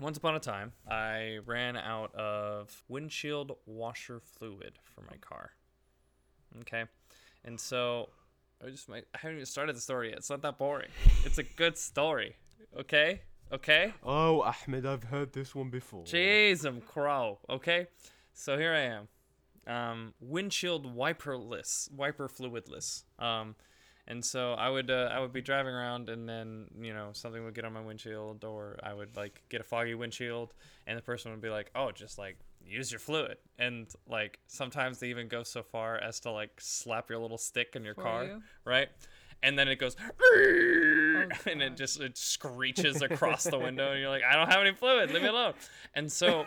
once upon a time, I ran out of windshield washer fluid for my car. Okay, and so I just might, I haven't even started the story yet. It's not that boring. It's a good story. Okay, okay. Oh, Ahmed, I've heard this one before. Jeez, I'm crow. Okay, so here I am, um, windshield wiperless, wiper fluidless. Um, and so I would uh, I would be driving around, and then you know something would get on my windshield, or I would like get a foggy windshield, and the person would be like, "Oh, just like use your fluid," and like sometimes they even go so far as to like slap your little stick in your For car, you? right? And then it goes, and it just it screeches across the window, and you're like, "I don't have any fluid, leave me alone." And so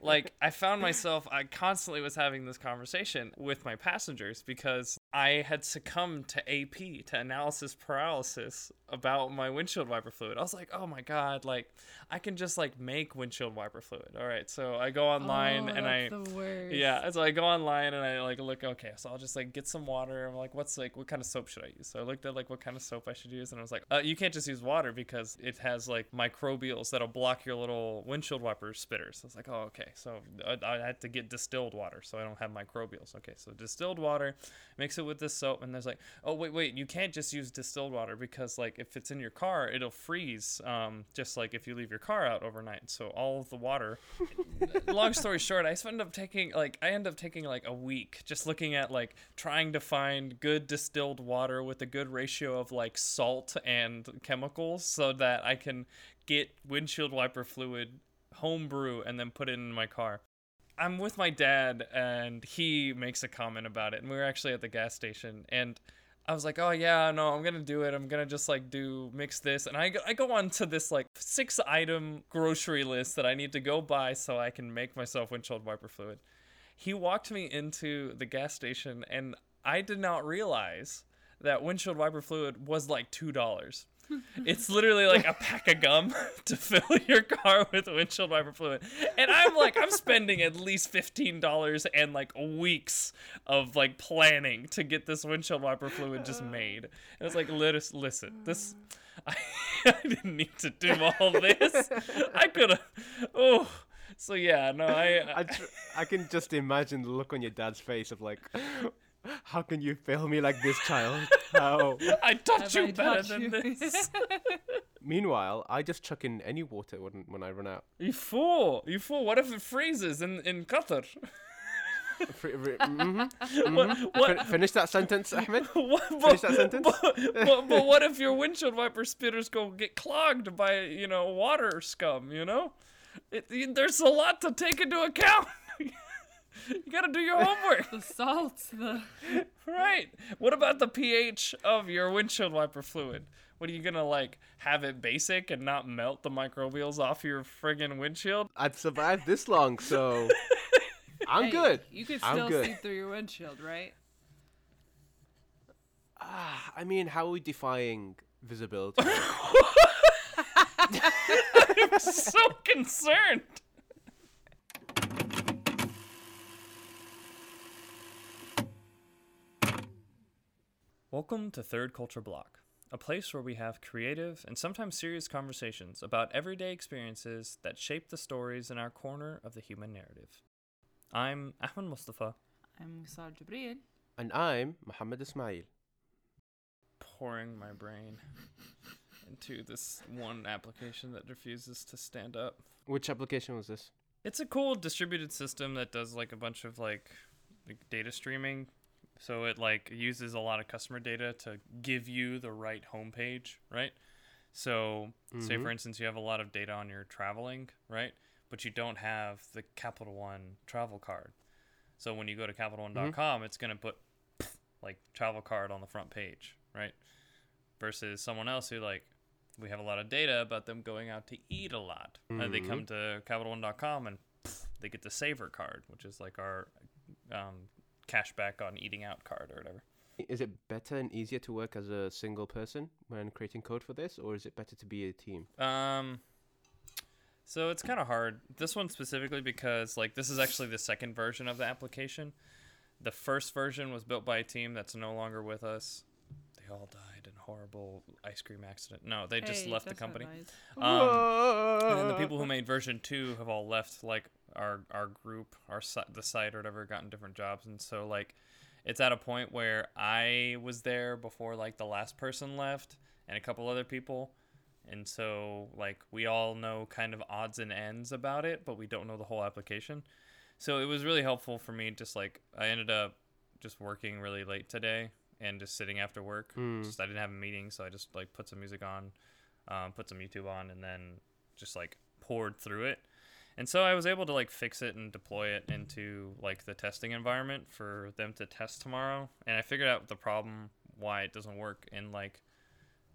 like I found myself I constantly was having this conversation with my passengers because I had succumbed to AP to analysis paralysis about my windshield wiper fluid. I was like, "Oh my god, like I can just like make windshield wiper fluid." All right. So I go online oh, and I that's the worst. yeah, so I go online and I like look. Okay, so I'll just like get some water. I'm like, what's like, what kind of soap should I use? So I looked at like what kind of soap I should use, and I was like, uh, you can't just use water because it has like microbials that'll block your little windshield wiper spitters. I was like, oh okay, so I, I had to get distilled water so I don't have microbials. Okay, so distilled water, makes it with this soap, and there's like, oh wait, wait, you can't just use distilled water because like if it's in your car, it'll freeze. Um, just like if you leave your car out overnight. So all of the water long story short, I end up taking like I end up taking like a week just looking at like trying to find good distilled water with a good ratio of like salt and chemicals so that I can get windshield wiper fluid homebrew and then put it in my car. I'm with my dad and he makes a comment about it and we were actually at the gas station and I was like, oh yeah, no, I'm gonna do it. I'm gonna just like do mix this, and I go, I go on to this like six item grocery list that I need to go buy so I can make myself windshield wiper fluid. He walked me into the gas station, and I did not realize that windshield wiper fluid was like two dollars. It's literally like a pack of gum to fill your car with windshield wiper fluid. And I'm like, I'm spending at least $15 and like weeks of like planning to get this windshield wiper fluid just made. And it's like, listen, this, I, I didn't need to do all this. I could have, oh. So yeah, no, I, I, tr- I can just imagine the look on your dad's face of like, how can you fail me like this, child? How? I taught Have you I better taught than you? this. Meanwhile, I just chuck in any water when when I run out. You fool! You fool! What if it freezes in in Qatar? Fr- fr- mhm. What? what Fin- finish that sentence, Ahmed. What, Finish that sentence? But, but, but what if your windshield wiper spitters go get clogged by you know water scum? You know, it, you- there's a lot to take into account. You gotta do your homework, The salt, the right? What about the pH of your windshield wiper fluid? What are you gonna like have it basic and not melt the microbials off your friggin' windshield? I've survived this long, so I'm Hey, good. You could I'm still good. see through your windshield, right? Ah, I mean, how are we defying visibility? I'm so concerned. Welcome to Third Culture Block, a place where we have creative and sometimes serious conversations about everyday experiences that shape the stories in our corner of the human narrative. I'm Ahmed Mustafa, I'm Musar Jibril. and I'm Muhammad Ismail. pouring my brain into this one application that refuses to stand up. Which application was this? It's a cool distributed system that does like a bunch of like, like data streaming. So it like uses a lot of customer data to give you the right homepage, right? So say mm-hmm. for instance you have a lot of data on your traveling, right? But you don't have the Capital One travel card. So when you go to capitalone.com, mm-hmm. it's going to put like travel card on the front page, right? Versus someone else who like we have a lot of data about them going out to eat a lot. And they come mm-hmm. to capitalone.com and they get the saver card, which is like our um, cashback on eating out card or whatever. Is it better and easier to work as a single person when creating code for this, or is it better to be a team? Um, so it's kind of hard. This one specifically because like this is actually the second version of the application. The first version was built by a team that's no longer with us. They all died in horrible ice cream accident. No, they just Hey, left the company. nice. Um, and then the people who made version two have all left, like our our group, our the site or whatever, gotten different jobs, and so like it's at a point where I was there before like the last person left, and a couple other people, and so like we all know kind of odds and ends about it, but we don't know the whole application. So it was really helpful for me. Just like I ended up just working really late today and just sitting after work. Mm. Just I didn't have a meeting, so I just like put some music on, um, put some YouTube on, and then just like poured through it. And so I was able to like fix it and deploy it into like the testing environment for them to test tomorrow. And I figured out the problem why it doesn't work in like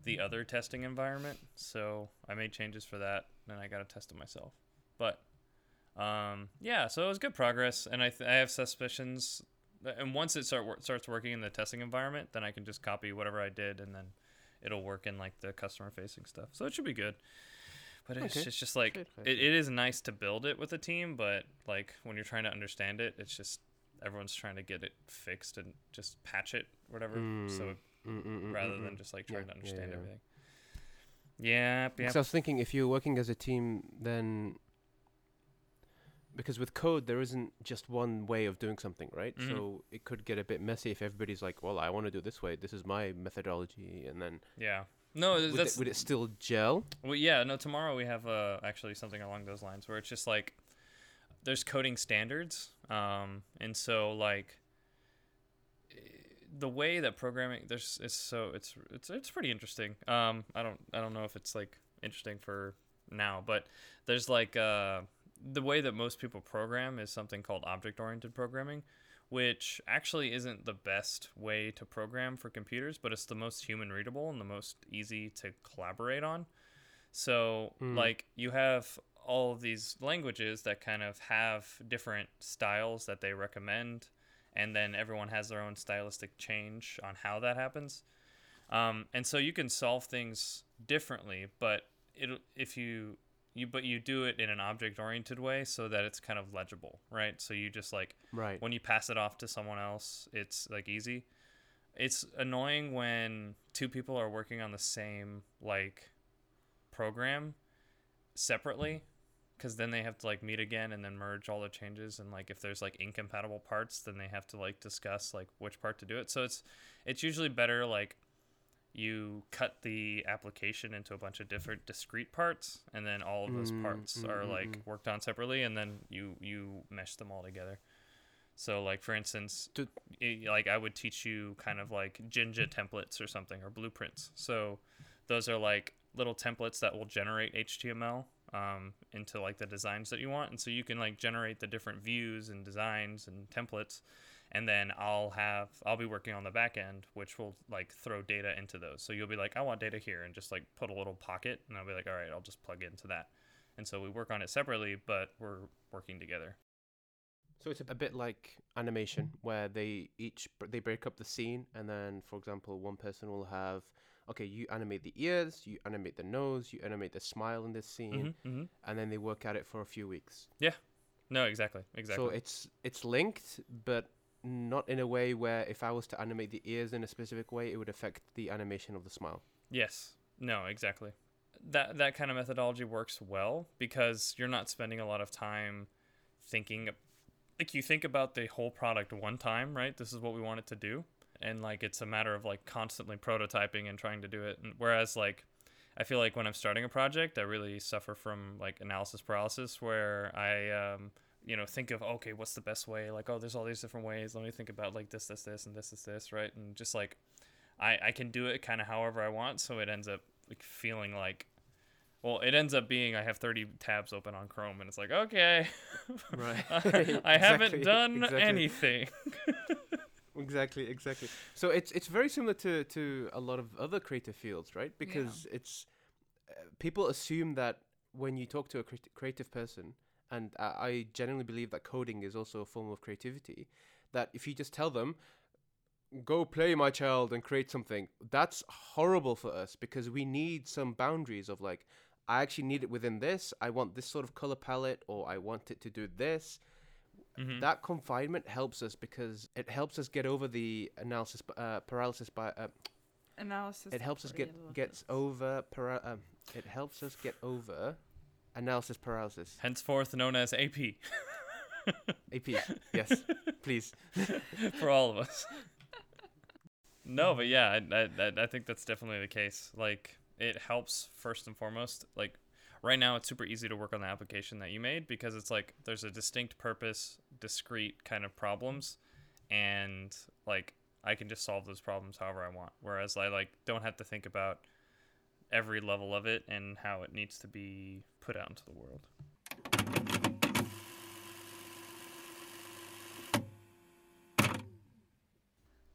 the other testing environment. So I made changes for that, and I got to test it myself. But um, yeah, so it was good progress, and I th- I have suspicions. And once it start wor- starts working in the testing environment, then I can just copy whatever I did, and then it'll work in like the customer facing stuff. So it should be good. But it's Okay. just, just like it, it is nice to build it with a team, but like when you're trying to understand it, it's just everyone's trying to get it fixed and just patch it, whatever. So Mm, mm, mm, mm, rather mm, than mm. just like Yeah, trying to understand yeah. everything. Yeah, Because yeah. I was thinking if you're working as a team, then because with code there isn't just one way of doing something, right? Mhm. So it could get a bit messy if everybody's like, "Well, I want to do this way. This is my methodology," and then Yeah. No, would, that's it, would it still gel? Well, yeah, no. Tomorrow we have uh, actually something along those lines where it's just like there's coding standards, um, and so like the way that programming there's it's so it's it's it's pretty interesting. Um, I don't I don't know if it's like interesting for now, but there's like uh the way that most people program is something called object oriented programming which actually isn't the best way to program for computers, but it's the most human readable and the most easy to collaborate on. So, Mm. like, you have all of these languages that kind of have different styles that they recommend, and then everyone has their own stylistic change on how that happens. Um, and so you can solve things differently, but it if you you but you do it in an object oriented way so that it's kind of legible, right? So you just like Right. when you pass it off to someone else, it's like easy. It's annoying when two people are working on the same like program separately because then they have to like meet again and then merge all the changes and like if there's like incompatible parts then they have to like discuss like which part to do it so it's it's usually better like you cut the application into a bunch of different discrete parts and then all of those Mm, parts mm, are mm, like mm. worked on separately and then you you mesh them all together. So like for instance Do- i- like i would teach you kind of like jinja templates or something or blueprints. So those are like little templates that will generate html um, into like the designs that you want. And so you can like generate the different views and designs and templates and then I'll have I'll be working on the back end, which will like throw data into those. So you'll be like, I want data here, and just like put a little pocket, and I'll be like, all right, I'll just plug into that. And so we work on it separately, but we're working together. So it's a bit like animation, where they each they break up the scene, and then, for example, one person will have, okay, you animate the ears, you animate the nose, you animate the smile in this scene, hmm hmm and then they work at it for a few weeks. Yeah, no, exactly, exactly. So it's it's linked, but not in a way where if I was to animate the ears in a specific way, it would affect the animation of the smile. Yes. No, exactly. That that kind of methodology works well because you're not spending a lot of time thinking like you think about the whole product one time, right? This is what we want it to do. And like it's a matter of like constantly prototyping and trying to do it. And whereas like I feel like when I'm starting a project, I really suffer from like analysis paralysis where I um you know think of okay what's the best way like oh there's all these different ways let me think about like this this this and this is this right and just like I, I can do it kind of however I want, so it ends up like feeling like, well, it ends up being I have 30 tabs open on Chrome, and it's like, okay, Right. I, I haven't done exactly. anything. Exactly, exactly. So it's it's very similar to to a lot of other creative fields, right? Because it's uh, people assume that when you talk to a creat- creative person, and I, I genuinely believe that coding is also a form of creativity, that if you just tell them, "Go play, my child, and create something," that's horrible for us because we need some boundaries of like, I actually need it within this. I want this sort of color palette, or I want it to do this Mhm. that confinement helps us because it helps us get over the analysis uh, paralysis by uh, Analysis. It helps us get gets over para- um, it helps us get over analysis paralysis. Henceforth known as AP AP. yes, please. for all of us. No, but yeah, I, I, I- I think that's definitely the case. Like, it helps first and foremost. Like, right now, it's super easy to work on the application that you made because it's like there's a distinct purpose, discrete kind of problems, and like I can just solve those problems however I want. Whereas I like don't have to think about every level of it and how it needs to be put out into the world.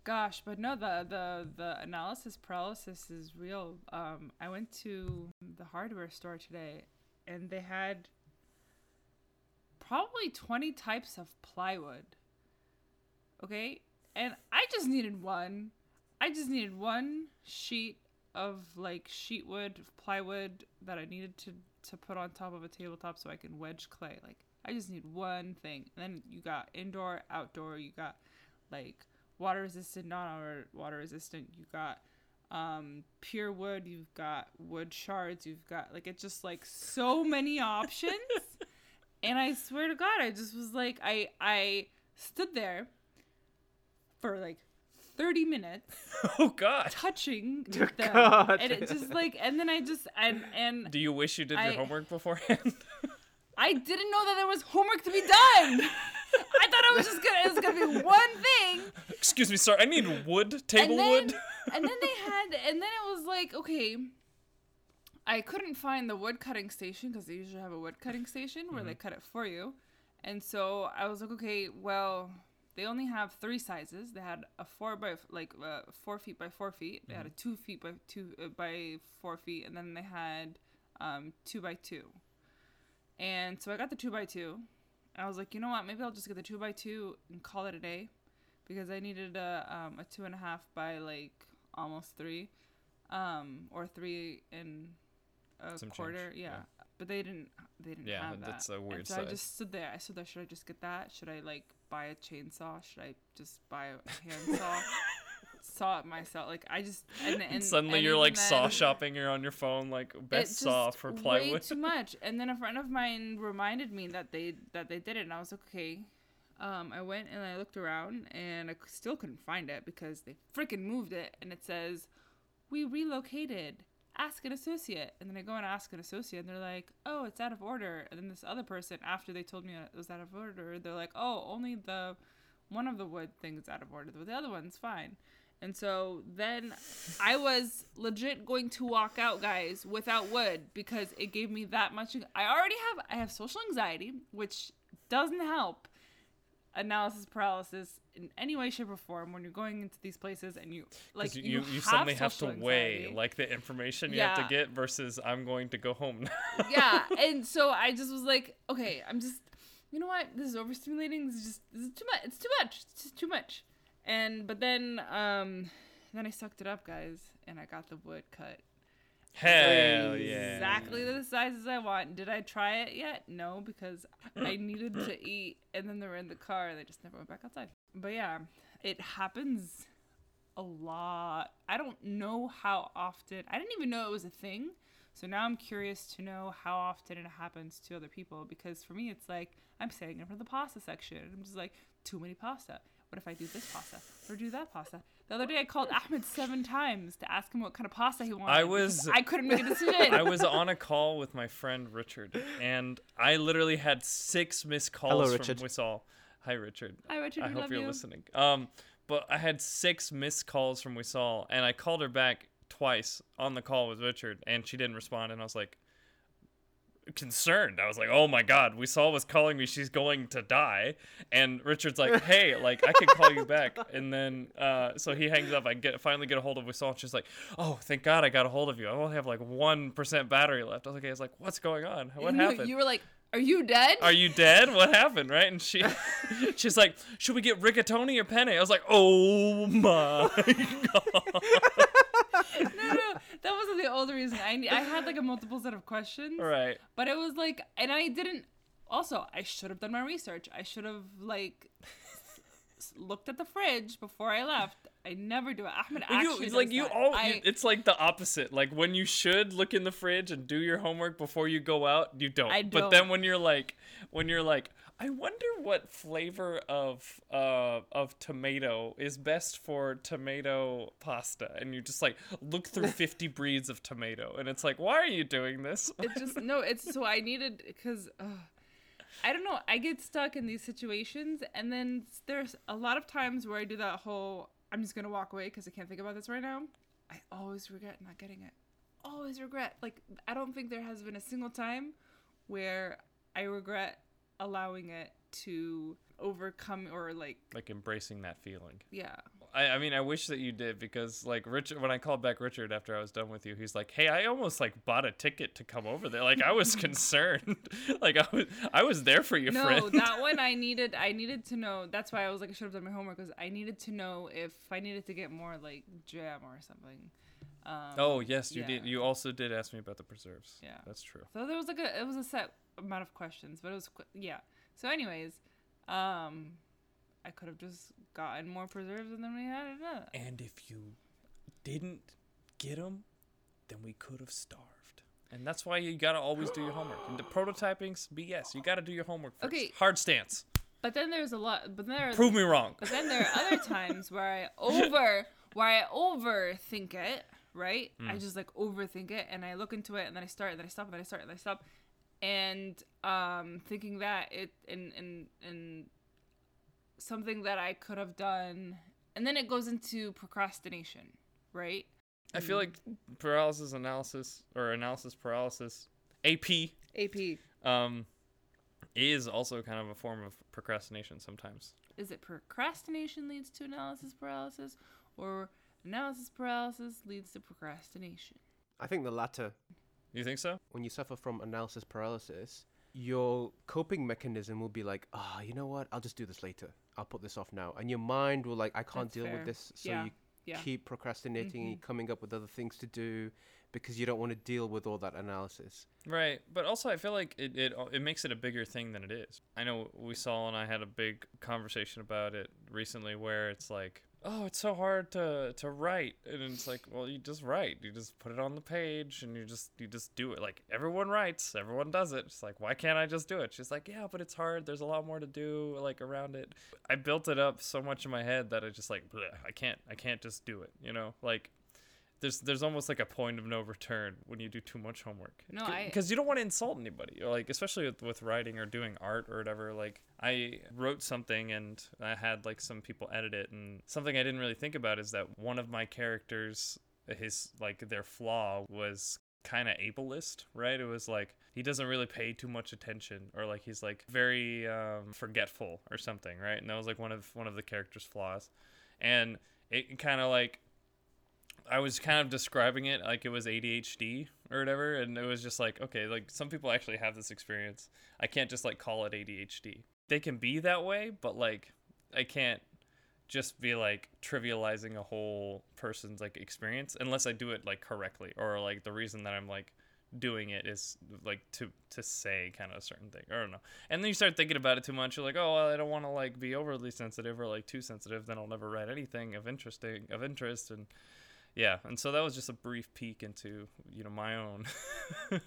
Gosh, but no, the the the analysis paralysis is real. Um, I went to the hardware store today, and they had probably twenty types of plywood. Okay, and I just needed one. I just needed one sheet of like sheet wood, plywood that I needed to to put on top of a tabletop so I can wedge clay. Like I just need one thing. And then you got indoor, outdoor. You got like water resistant, non water resistant. You got um, pure wood. You've got wood shards. You've got like it's just like so many options. and I swear to God, I just was like, I I stood there for like thirty minutes oh God! touching them, God. and it just like, and then I just and and Do you wish you did I- your homework beforehand? I didn't know that there was homework to be done. I thought it was just gonna it was gonna be one thing. Excuse me, sir. I need wood, table and then, wood. and then they had, and then it was like, okay, I couldn't find the wood cutting station because they usually have a wood cutting station where they mm-hmm. cut it for you. And so I was like, okay, well, they only have three sizes. They had a four by like uh, four feet by four feet. They had a two feet by two uh, by four feet, and then they had um, two by two. And so I got the two by two. I was like, you know what? Maybe I'll just get the two by two and call it a day, because I needed a um, a two and a half by like almost three, um, or three and a Some change, quarter. Yeah. yeah. but they didn't. They didn't Yeah, have that. that's a weird and so I just stood there. I stood there. Should I just get that? Should I like buy a chainsaw? Should I just buy a handsaw? saw it myself. Like I just and, and And suddenly and you're like saw shopping. You're on your phone, like best saw for Way plywood. too much. And then a friend of mine reminded me that they that they did it, and I was like, okay. Um, I went and I looked around, and I still couldn't find it because they freaking moved it, and it says, "We relocated. Ask an associate." And then I go and ask an associate, and they're like, "Oh, it's out of order." And then this other person, after they told me it was out of order, they're like, "Oh, only the one of the wood things out of order, but the other one's fine." And so then I was legit going to walk out, guys, without wood because it gave me that much. I already have I have social anxiety, which doesn't help analysis paralysis in any way, shape, or form when you're going into these places and you like you, you, you, suddenly have to social weigh like the information you have to get versus I'm going to go home now. yeah, and so I just was like, okay, I'm just, you know what? This is overstimulating. This is just, this is too much. It's too much. It's just too much. And but then, um, then I sucked it up, guys, and I got the wood cut Hell yeah. exactly the sizes I want. Did I try it yet? No, because I needed to eat, and then they were in the car, and they just never went back outside. But yeah, it happens a lot. I don't know how often. I didn't even know it was a thing. So now I'm curious to know how often it happens to other people because for me it's like I'm standing in front of the pasta section and I'm just like too many pasta. What if I do this pasta or do that pasta? The other day I called Ahmed seven times to ask him what kind of pasta he wanted. because was- I couldn't make a decision. I was on a call with my friend Richard, and I literally had six missed calls Hello, from Richard. Wisal. Hi, Richard. Hi, Richard. I we hope love you're you. listening. Um, but I had six missed calls from Wisal, and I called her back twice on the call with Richard, and she didn't respond. And I was like, concerned. I was like, oh my god, Wisal was calling me. She's going to die. And Richard's like, hey, like I can call you back. And then, uh, so he hangs up. I get finally get a hold of Wisal, and she's like, oh, thank God I got a hold of you. I only have like one percent battery left. I was like, I was like, what's going on? What And happened? You were like, "Are you dead?" are you dead? What happened? Right? And she, she's like, should we get rigatoni or penne? I was like, oh my god. no, no, that wasn't the only reason. I I had like a multiple set of questions, Right. but it was like, and I didn't. Also, I should have done my research. I should have like looked at the fridge before I left. I never do it. Ahmed actually you like you all it's like the opposite like when you should look in the fridge and do your homework before you go out you don't I do. but then when you're like when you're like i wonder what flavor of uh of tomato is best for tomato pasta and you just like look through 50 breeds of tomato and it's like why are you doing this it just no. It's so I needed because I don't know. I get stuck in these situations, and then there's a lot of times where I do that whole I'm just gonna walk away because I can't think about this right now. I always regret not getting it. Always regret. Like I don't think there has been a single time where I regret allowing it to overcome or like like embracing that feeling yeah I, I mean, I wish that you did because, like, Richard, when I called back Richard after I was done with you, he's like, "Hey, I almost like bought a ticket to come over there. Like, I was concerned. like, I was, I was there for you, no friend." that one i needed i needed to know that's why i was like i should have done my homework because i needed to know if i needed to get more like jam or something um, oh yes, you did. You also did ask me about the preserves. Yeah. that's true. so there was like a it was a set amount of questions but it was qu- yeah so anyways um i could have just gotten more preserves and then we had it And if you didn't get them, then we could have starved. And that's why you gotta always do your homework. And the prototyping's BS. You gotta do your homework first. Okay. Hard stance. but then there's a lot but there Prove me wrong. But then there are other times where I over where I overthink it, right? Mm. I just like overthink it and I look into it and then I start and then I stop and then I start and then I stop. And um thinking that it and and and something that I could have done and then it goes into procrastination, right? I feel like paralysis analysis or analysis paralysis, AP, AP. um, is also kind of a form of procrastination sometimes. Is it procrastination leads to analysis paralysis or analysis paralysis leads to procrastination? I think the latter. You think so? When you suffer from analysis paralysis, your coping mechanism will be like, ah, you know what? I'll just do this later. I'll put this off now. And your mind will like, I can't That's deal fair. with this. So Yeah, you yeah. keep procrastinating Mhm. and coming up with other things to do because you don't want to deal with all that analysis. Right, but also I feel like it, it it makes it a bigger thing than it is. I know we saw and I had a big conversation about it recently where it's like, oh, it's so hard to to write, and it's like, well, you just write, you just put it on the page, and you just you just do it. Like everyone writes, everyone does it. It's like, why can't I just do it? She's like, yeah, but it's hard. There's a lot more to do like around it. I built it up so much in my head that I just like, bleh, I can't I can't just do it. You know, like there's there's almost like a point of no return when you do too much homework. No, I- because you don't want to insult anybody, like especially with, with writing or doing art or whatever. Like I wrote something and I had like some people edit it, and something I didn't really think about is that one of my characters, his like their flaw was kind of ableist, right? It was like he doesn't really pay too much attention, or like he's like very um, forgetful or something, right? And that was like one of one of the character's flaws, and it kind of like I was kind of describing it like it was ADHD or whatever, and it was just like, okay, like some people actually have this experience. I can't just like call it ADHD. They can be that way, but like I can't just be like trivializing a whole person's like experience unless I do it like correctly or like the reason that I'm like doing it is like to to say kind of a certain thing. I don't know. And then you start thinking about it too much. You're like, oh, well, I don't want to like be overly sensitive or like too sensitive. Then I'll never write anything of interesting of interest and yeah. And so that was just a brief peek into you know my own.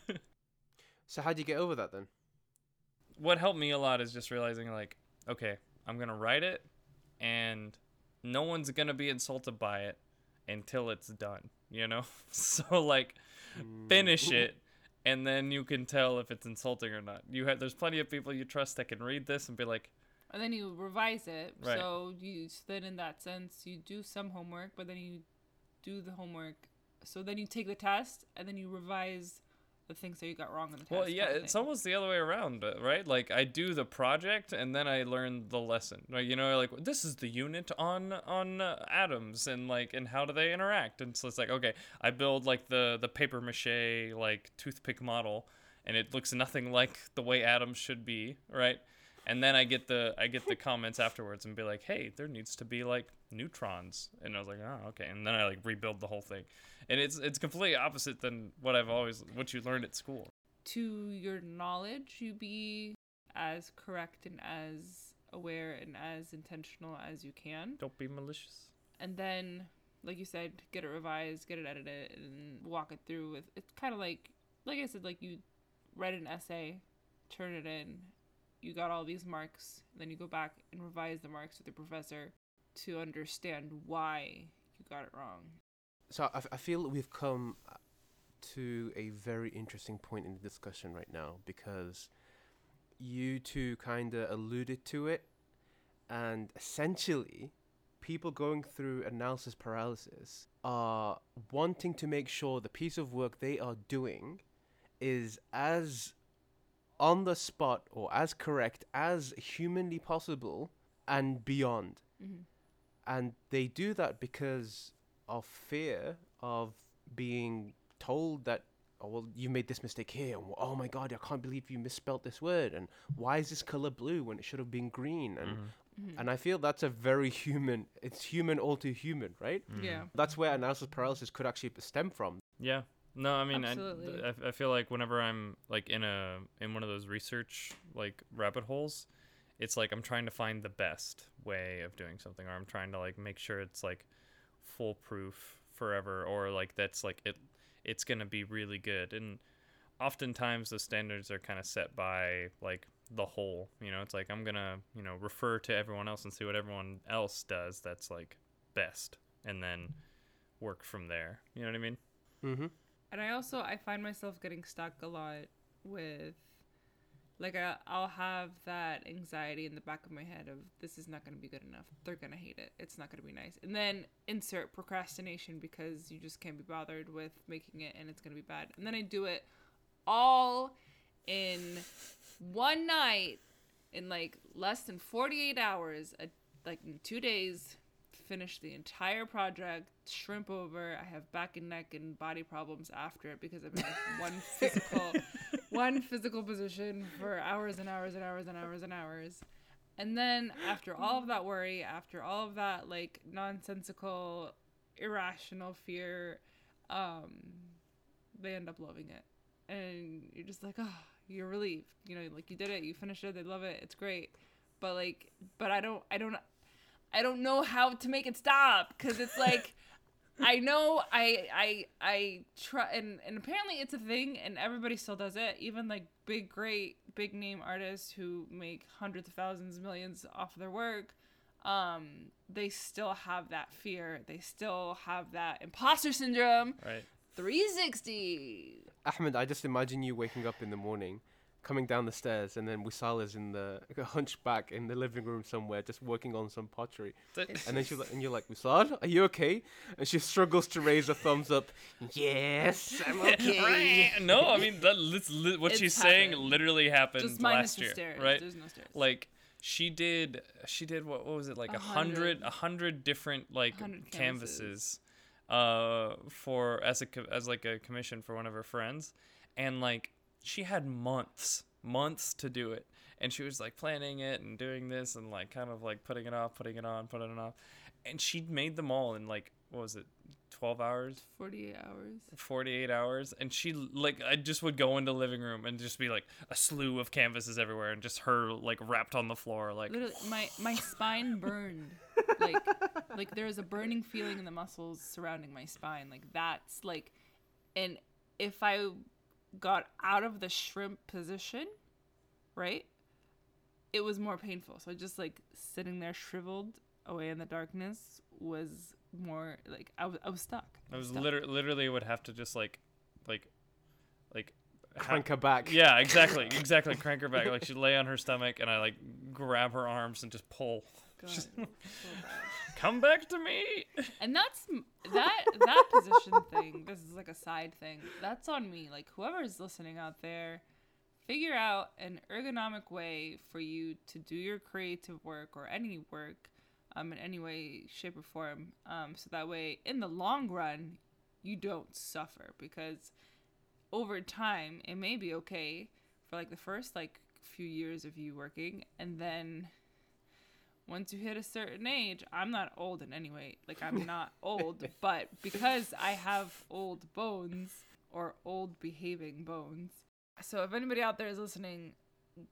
So how do you get over that then? what helped me a lot is just realizing like, okay, I'm gonna write it, and no one's gonna be insulted by it until it's done. You know, so like finish mm. it and then you can tell if it's insulting or not you have there's plenty of people you trust that can read this and be like and then you revise it. Right. So you so then in that sense you do some homework, but then you do the homework. So then you take the test and then you revise the things that you got wrong in the test. well yeah kind of it's almost the other way around uh, right like i do the project and then i learn the lesson right you know like this is the unit on on uh, atoms and like and how do they interact and so it's like okay i build like the the paper mache like toothpick model and it looks nothing like the way atoms should be right and then i get the i get the comments afterwards and be like hey there needs to be like neutrons and i was like oh okay and then i like rebuild the whole thing and it's it's completely opposite than what i've always what you learned at school to your knowledge, you be as correct and as aware and as intentional as you can. Don't be malicious. And then, like you said, get it revised, get it edited, and walk it through with. It's kind of like, like I said, like you write an essay, turn it in, you got all these marks, then you go back and revise the marks with the professor to understand why you got it wrong. So I, feel we've come to a very interesting point in the discussion right now because you two kind of alluded to it, and essentially, people going through analysis paralysis are wanting to make sure the piece of work they are doing is as on the spot or as correct as humanly possible and beyond. Mm-hmm. And they do that because of fear of being told that, oh, well, you made this mistake here. And, oh my God, I can't believe you misspelled this word. And why is this color blue when it should have been green? And Mhm. and I feel that's a very human. It's human all too human, right? Yeah. That's where analysis paralysis could actually stem from. Yeah. No, I mean, I, Absolutely. I, I feel like whenever I'm like in a in one of those research like rabbit holes, it's like I'm trying to find the best way of doing something, or I'm trying to like make sure it's like foolproof forever, or like that's like it it's gonna be really good. And oftentimes the standards are kind of set by like the whole. You know, it's like I'm gonna you know refer to everyone else and see what everyone else does that's like best, and then work from there. You know what I mean? Mm-hmm. And I also I find myself getting stuck a lot with like I, I'll have that anxiety in the back of my head of this is not going to be good enough. They're going to hate it. It's not going to be nice. And then insert procrastination because you just can't be bothered with making it and it's going to be bad. And then I do it all in one night in like less than 48 hours, a, like in 2 days finish the entire project, shrimp over. I have back and neck and body problems after it because I've been in one physical, one physical position for hours and hours and hours and hours and hours. And then after all of that worry, after all of that like nonsensical, irrational fear, um, they end up loving it, and you're just like, oh, you're relieved. You know, like you did it, you finished it, they love it, it's great. But like, but I don't, I don't, I don't know how to make it stop because it's like I know I I I try and and apparently it's a thing and everybody still does it. Even like big great big name artists who make hundreds of thousands millions off of their work um they still have that fear. They still have that imposter syndrome. Right. 360 Ahmed, I just imagine you waking up in the morning, coming down the stairs, and then Wisal is in the hunchback in the living room somewhere, just working on some pottery. And then she's like, and you're like, Wisal, are you okay? And she struggles to raise a thumbs up. Yes, I'm okay. no, I mean that, lit- lit- what It's she's saying literally happened just minus last the year, stairs right? there's no stairs Like she did, she did what? What was it like? A A hundred, hundred. a hundred different like 100 canvases, uh, for as a as like a commission for one of her friends, and like she had months, months to do it, and she was like planning it and doing this and like kind of like putting it off, putting it on, putting it off, and she made them all in like what was it, twelve hours? 48 hours. 48 hours. And she like i just would go into the living room and just be like a slew of canvases everywhere and just her like wrapped on the floor like literally my my spine burned. Like like there was a burning feeling in the muscles surrounding my spine. Like that's like and if i got out of the shrimp position right it was more painful so just like sitting there shriveled away in the darkness was more like i was, I was stuck i was stuck. literally literally would have to just like like like ha- Crank her back. yeah exactly exactly crank her back like she'd lay on her stomach and i like grab her arms and just pull God, Just- so bad. Come back to me. And that's that that position thing this is like a side thing that's on me like whoever's listening out there figure out an ergonomic way for you to do your creative work or any work um, in any way shape or form um, so that way in the long run you don't suffer because over time it may be okay for like the first like few years of you working and then once you hit a certain age, I'm not old in any way. Like I'm not old, but because I have old bones or old behaving bones. So if anybody out there is listening,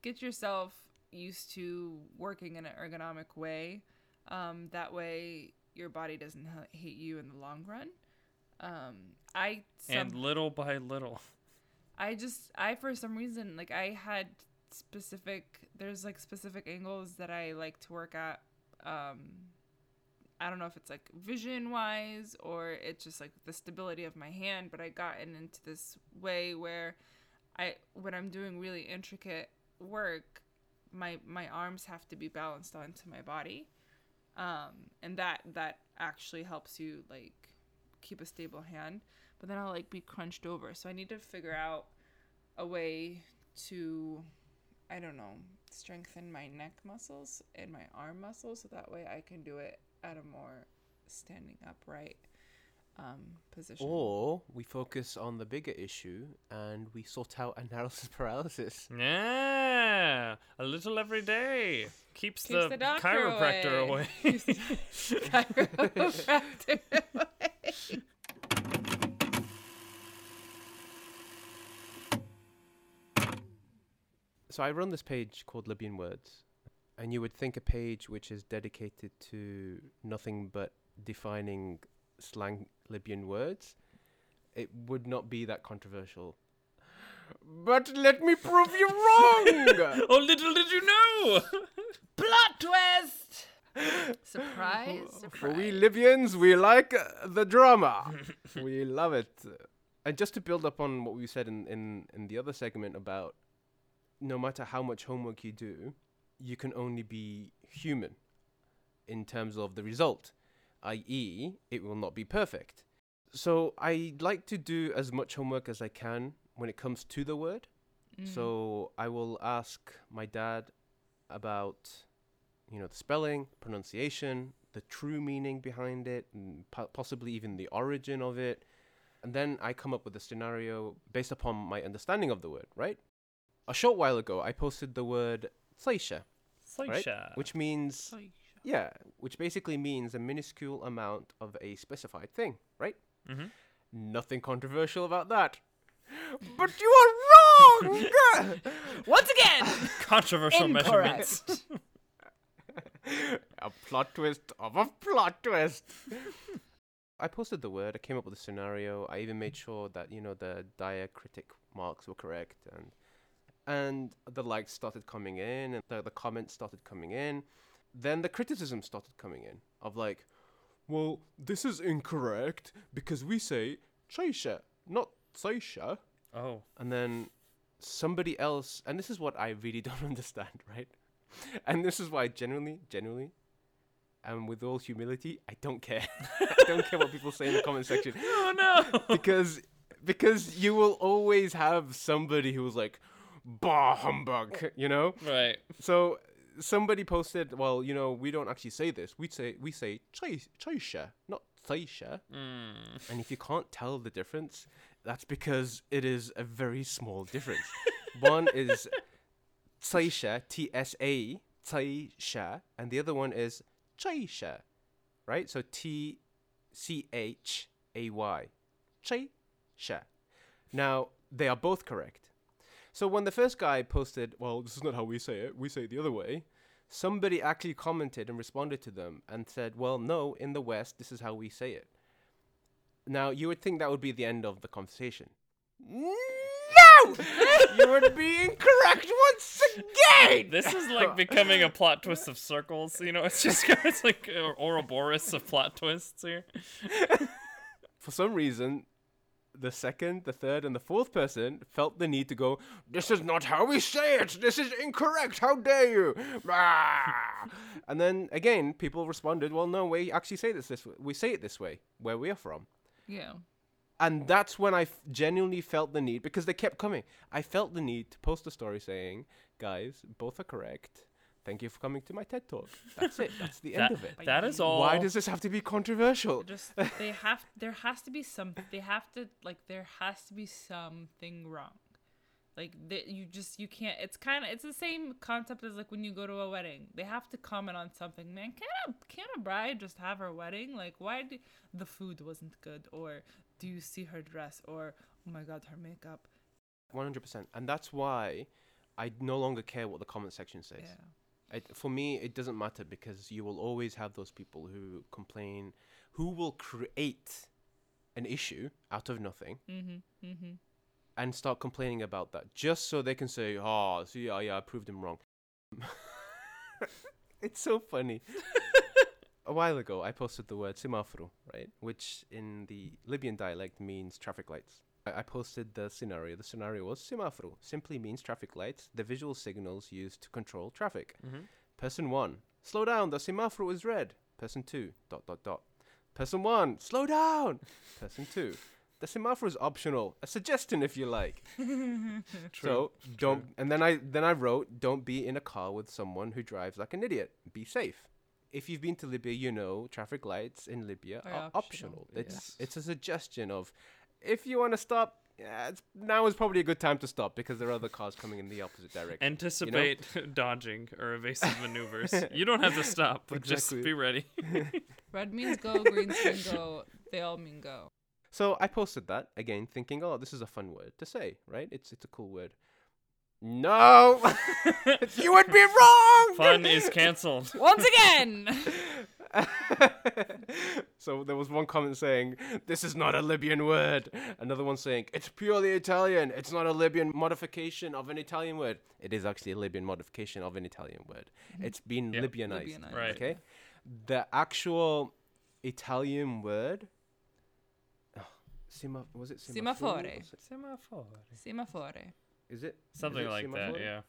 get yourself used to working in an ergonomic way. Um, that way, your body doesn't ha- hate you in the long run. Um, I and little by little. I just I for some reason like I had specific there's like specific angles that I like to work at. Um I don't know if it's like vision wise or it's just like the stability of my hand, but I gotten into this way where I when I'm doing really intricate work, my my arms have to be balanced onto my body. Um and that that actually helps you like keep a stable hand but then I'll like be crunched over. So I need to figure out a way to, I don't know, strengthen my neck muscles and my arm muscles so that way I can do it at a more standing upright um, position. Or we focus on the bigger issue and we sort out analysis paralysis. Yeah, a little every day keeps, Keeps the, the chiropractor away. away. Keeps the chiropractor away. So I run this page called Libyan Words, and you would think a page which is dedicated to nothing but defining slang Libyan words, it would not be that controversial. But let me prove you wrong! oh, little did you know! Plot twist! Surprise, For surprise. we Libyans, we like uh, the drama. we love it. And just to build up on what we said in, in, in the other segment about no matter how much homework you do, you can only be human in terms of the result, i.e., it will not be perfect. So I like to do as much homework as I can when it comes to the word. Mm. So I will ask my dad about, you know, the spelling, pronunciation, the true meaning behind it, and po- possibly even the origin of it. And then I come up with a scenario based upon my understanding of the word, right? A short while ago, I posted the word Tsaisha, right? Which means, yeah, which basically means a minuscule amount of a specified thing, right? Mhm. Nothing controversial about that. But you are wrong! Once again, Controversial measurements. a plot twist of a plot twist. I posted the word. I came up with a scenario. I even made sure that you know the diacritic marks were correct, and and the likes started coming in, and the, the comments started coming in. Then the criticism started coming in of like, well, this is incorrect because we say Chaisha, not Saisha. oh, And then somebody else, and this is what I really don't understand, right? And this is why genuinely, genuinely, and with all humility, I don't care. I don't care what people say in the comment section oh no! because because you will always have somebody who's like, bah humbug, you know. right. So somebody posted, well, you know, we don't actually say this. We say we say chai- chaisha, not tsaisha. Mm. And if you can't tell the difference, that's because it is a very small difference. one is Tsaisha, T S A, Tsaisha, and the other one is Chaisha, right? So T C H A Y, Chaisha. Now, they are both correct. So when the first guy posted, well, this is not how we say it, we say it the other way, somebody actually commented and responded to them and said, well, no, in the West, this is how we say it. Now, you would think that would be the end of the conversation. No! you would be incorrect once again! This is like becoming a plot twist of circles. You know, it's just it's like or- Ouroboros of plot twists here. For some reason, the second, the third, and the fourth person felt the need to go, This is not how we say it! This is incorrect! How dare you! Ah!" and then again, people responded, Well, no, we actually say this this way. We say it this way, where we are from. yeah. And that's when I f- genuinely felt the need because they kept coming. I felt the need to post a story saying, "Guys, both are correct. Thank you for coming to my TED talk." That's it. That's the That, end of it. that is all. Why does this have to be controversial? Just they have there has to be some they have to like there has to be something wrong. Like that you just you can't it's kind of it's the same concept as like when you go to a wedding. They have to comment on something. Man, can a can a bride just have her wedding? Like why do the food wasn't good or do you see her dress or oh my god her makeup? One hundred percent. And that's why I no longer care what the comment section says. Yeah. It, for me, it doesn't matter because you will always have those people who complain, who will create an issue out of nothing Mm-hmm. Mm-hmm. and start complaining about that just so they can say, "Oh, see, yeah, yeah, I proved him wrong." it's so funny. A while ago, I posted the word semaforo, right, which in the Libyan dialect means traffic lights. I, posted the scenario. The scenario was semaforo simply means traffic lights, the visual signals used to control traffic. Mm-hmm. Person one, slow down. The semaforo is red. Person two, dot dot dot. Person one, slow down. Person two, the semaforo is optional. A suggestion if you like. True. So don't. And then I then I wrote, don't be in a car with someone who drives like an idiot. Be safe. If you've been to Libya, you know traffic lights in Libya Are are optional, optional. It's yes. it's a suggestion of, if you want to stop, yeah, it's, now is probably a good time to stop because there are other cars coming in the opposite direction. Anticipate dodging or evasive maneuvers. You don't have to stop, but Exactly. just be ready. Red means go, green means go. They all mean go. So I posted that again, thinking, oh, this is a fun word to say, right? It's it's a cool word. No, you would be wrong. Fun is canceled. Once again. so there was one comment saying, "This is not a Libyan word." Another one saying, "It's purely Italian. It's not a Libyan modification of an Italian word. It is actually a Libyan modification of an Italian word. Mm-hmm. It's been Yep. Libyanized. Libyanized. Right. Okay, the actual Italian word." Oh, Sema, was it Semafore. Was it- Semaphore. Is it is Something it like that, semaphore? yeah.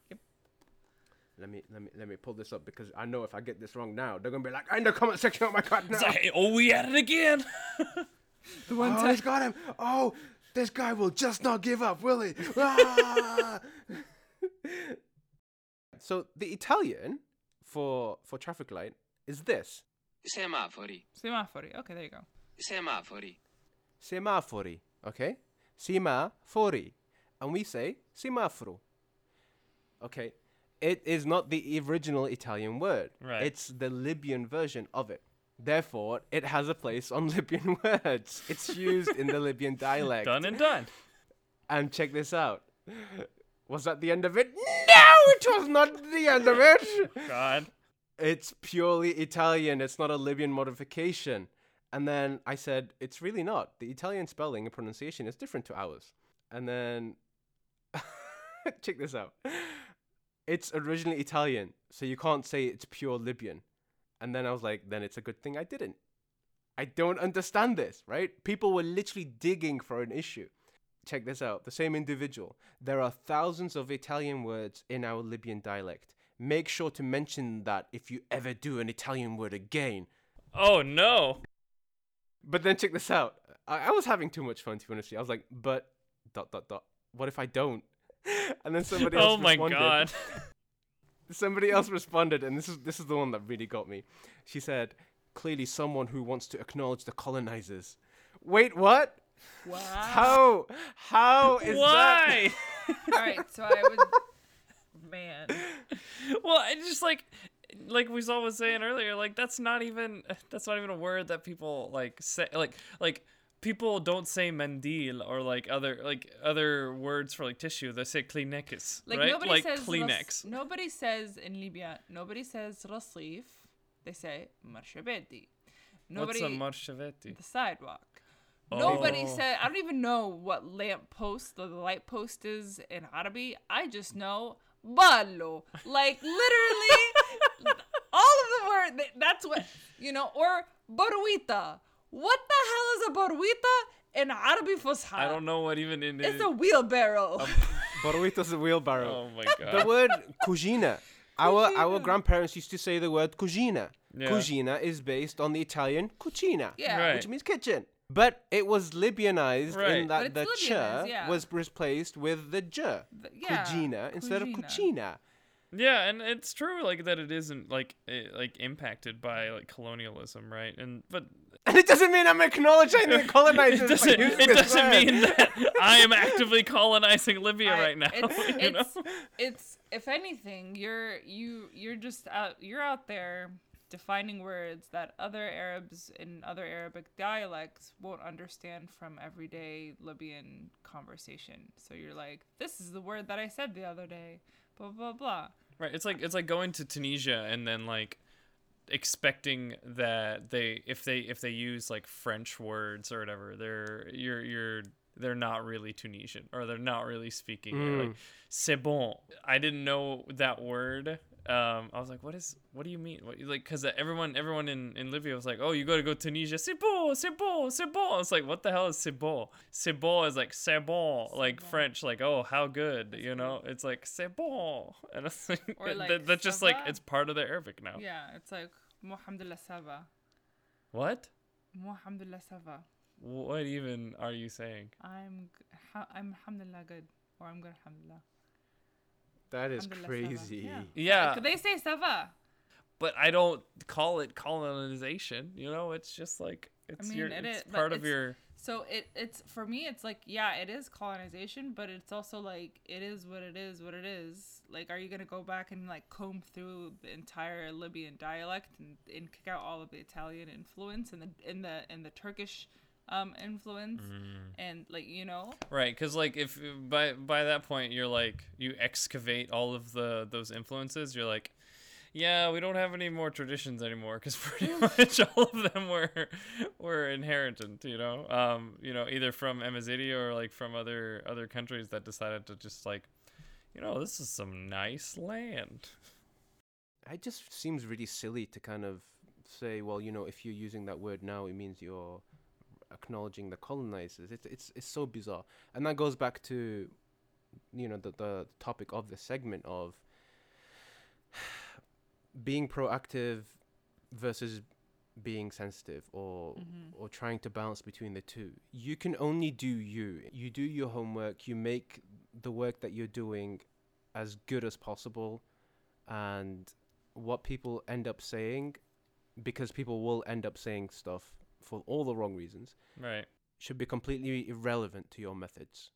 Let me let me let me pull this up because I know if I get this wrong now, they're gonna be like, in the comment section, oh my god, no. Like, oh, we at it again. The one Oh, time. he's got him. Oh, this guy will just not give up, will he? Ah! so the Italian for for traffic light is this Semafori. Semafori. Okay, there you go. Semafori. semafori. Okay, semafori, and we say semaforo. Okay, it is not the original Italian word. Right. It's the Libyan version of it. Therefore, it has a place on Libyan words. It's used in the Libyan dialect. Done and done. And check this out. Was that the end of it? No, it was not the end of it. God. It's purely Italian. It's not a Libyan modification. And then I said, it's really not. The Italian spelling and pronunciation is different to ours. And then, check this out. It's originally Italian, so you can't say it's pure Libyan. And then I was like, then it's a good thing I didn't. I don't understand this, right? People were literally digging for an issue. Check this out. The same individual. There are thousands of Italian words in our Libyan dialect. Make sure to mention that if you ever do an Italian word again. Oh no. But then check this out. I, I was having too much fun to be honest. I was like, but dot dot dot. What if I don't? And then somebody else Oh my responded. god. Somebody else responded, and this is this is the one that really got me. She said, "Clearly, someone who wants to acknowledge the colonizers." Wait, what? Wow. How? How is that? Why? All right, so I would. Man. well, I just like like Wissal was saying earlier, like that's not even that's not even a word that people like say like like people don't say mendil or like other like other words for like tissue. They say Kleenex, Like right? nobody like says Kleenex. Ras- nobody says in Libya. Nobody says Rasif. They say Marshabedi. Nobody. What's a marchevetti? the sidewalk. Oh. Nobody Oh. said. I don't even know what lamp post the light post is in Arabic. I just know ballo. Like literally, all of the word. That's what you know. Or borwita. What the hell is a borwita in Arabic Fusha? I don't know what even in It's a wheelbarrow. Borowito's a wheelbarrow. Oh my god. The word cugina. Our our grandparents used to say the word cugina. Yeah. Cugina is based on the Italian cucina, Yeah. Right. which means kitchen. But it was Libyanized Right. in that the it's ch yeah. was replaced with the j. The- yeah, Cugina instead of cucina. Yeah, and it's true like that it isn't like eh, like impacted by like colonialism, right? And but And it doesn't mean I'm acknowledging the colonizers. it doesn't using it doesn't word. mean that I am actively colonizing Libya I- right now. It's, you know? it's, it's if anything, you're you you're just out you're out there defining words that other Arabs in other Arabic dialects won't understand from everyday Libyan conversation. So you're like, this is the word that I said the other day, blah blah blah. Right. It's like it's like going to Tunisia and then like expecting that they if they if they use like French words or whatever, they're you're you're they're not really Tunisian or they're not really speaking it. like Mm. c'est bon. I didn't know that word. Um, I was like, what is what do you mean? What like because everyone everyone in in Libya was like, oh, you got to go to Tunisia. C'est bon, c'est bon, c'est bon. It's like what the hell is c'est bon? C'est bon is like c'est bon, like bon. French, like oh how good, you know? It's like c'est bon, and it's like, that- like, that's just like it's part of the Arabic now. Yeah, it's like Mohamdulillah Sava. What? Mohamdulillah Sava. What even are you saying? I'm I'm alhamdulillah good or I'm good alhamdulillah. That is Alhamdulillah, ça va. crazy. Yeah. Yeah, Could they say Sava? but I don't call it colonization. You know, it's just like it's mean, your it it's is, part of it's- your So it it's for me it's like yeah it is colonization but it's also like it is what it is what it is like are you gonna go back and like comb through the entire Libyan dialect and, and kick out all of the Italian influence and the in the and the Turkish um influence Mm. and like you know Right, because like if by by that point you're like you excavate all of the those influences, you're like, yeah, we don't have any more traditions anymore because pretty much all of them were were inherited, you know, um, you know, either from Amazigh or like from other other countries that decided to just like, you know, this is some nice land. It just seems really silly to kind of say, well, you know, if you're using that word now, it means you're acknowledging the colonizers. It's it's it's so bizarre, and that goes back to, you know, the the topic of the segment of being proactive versus being sensitive or mm-hmm. or trying to balance between the two. You can only do you. You do your homework, you make the work that you're doing as good as possible and what people end up saying because people will end up saying stuff for all the wrong reasons Right. should be completely irrelevant to your methods.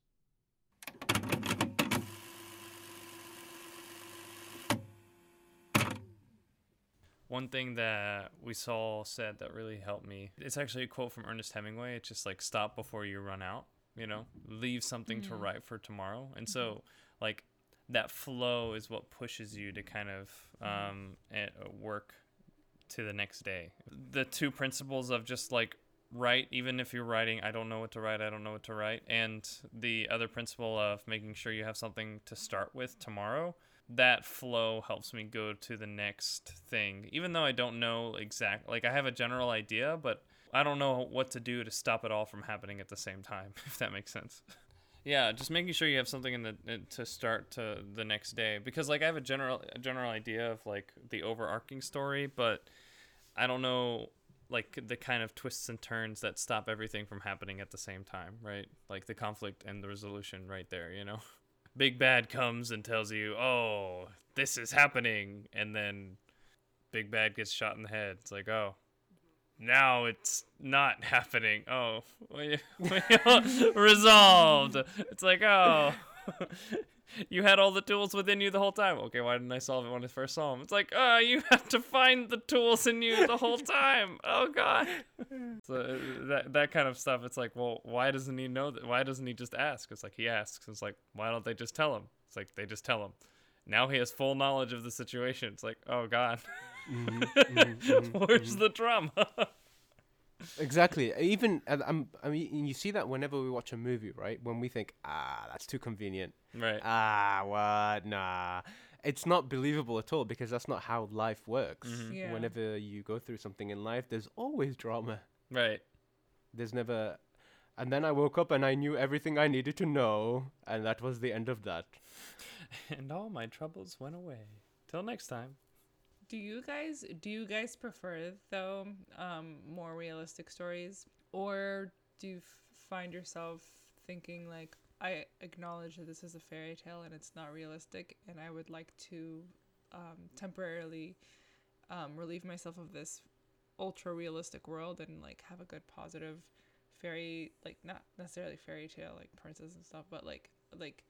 One thing that Wissal said that really helped me. It's actually a quote from Ernest Hemingway. It's just like stop before you run out. You know, leave something to write for tomorrow. And so, like that flow is what pushes you to kind of um, eh, work to the next day. The two principles of just like write, even if you're writing, I don't know what to write, I don't know what to write, and the other principle of making sure you have something to start with tomorrow. That flow helps me go to the next thing, even though I don't know exact. Like I have a general idea, but I don't know what to do to stop it all from happening at the same time. If that makes sense. Yeah, just making sure you have something in the in- to start to the next day because like I have a general a general idea of like the overarching story, but I don't know like the kind of twists and turns that stop everything from happening at the same time, right? Like the conflict and the resolution right there, you know. Big bad comes and tells you, "Oh, this is happening." And then Big bad gets shot in the head. It's like, "Oh, now it's not happening. Oh, we, we resolved. It's like, oh, you had all the tools within you the whole time. Okay, why didn't I solve it when I first saw him? It's like, oh, you had to find the tools in you the whole time. Oh God. So uh, that that kind of stuff. It's like, well, why doesn't he know that? Why doesn't he just ask? It's like he asks. It's like, why don't they just tell him? It's like they just tell him. Now he has full knowledge of the situation. It's like, oh God, where's the drama? Exactly. Even I'm, I mean, you see that whenever we watch a movie, right? When we think, ah, that's too convenient. right. Ah, what? Nah. It's not believable at all because that's not how life works. Yeah. Whenever you go through something in life, there's always drama. Right. There's never. And then I woke up and I knew everything I needed to know, and that was the end of that. and all my troubles went away. Till next time. Do you guys do you guys prefer though um more realistic stories? Or do you f- find yourself thinking like I acknowledge that this is a fairy tale and it's not realistic and I would like to um temporarily um relieve myself of this ultra realistic world and like have a good positive fairy like not necessarily fairy tale like princess and stuff but like like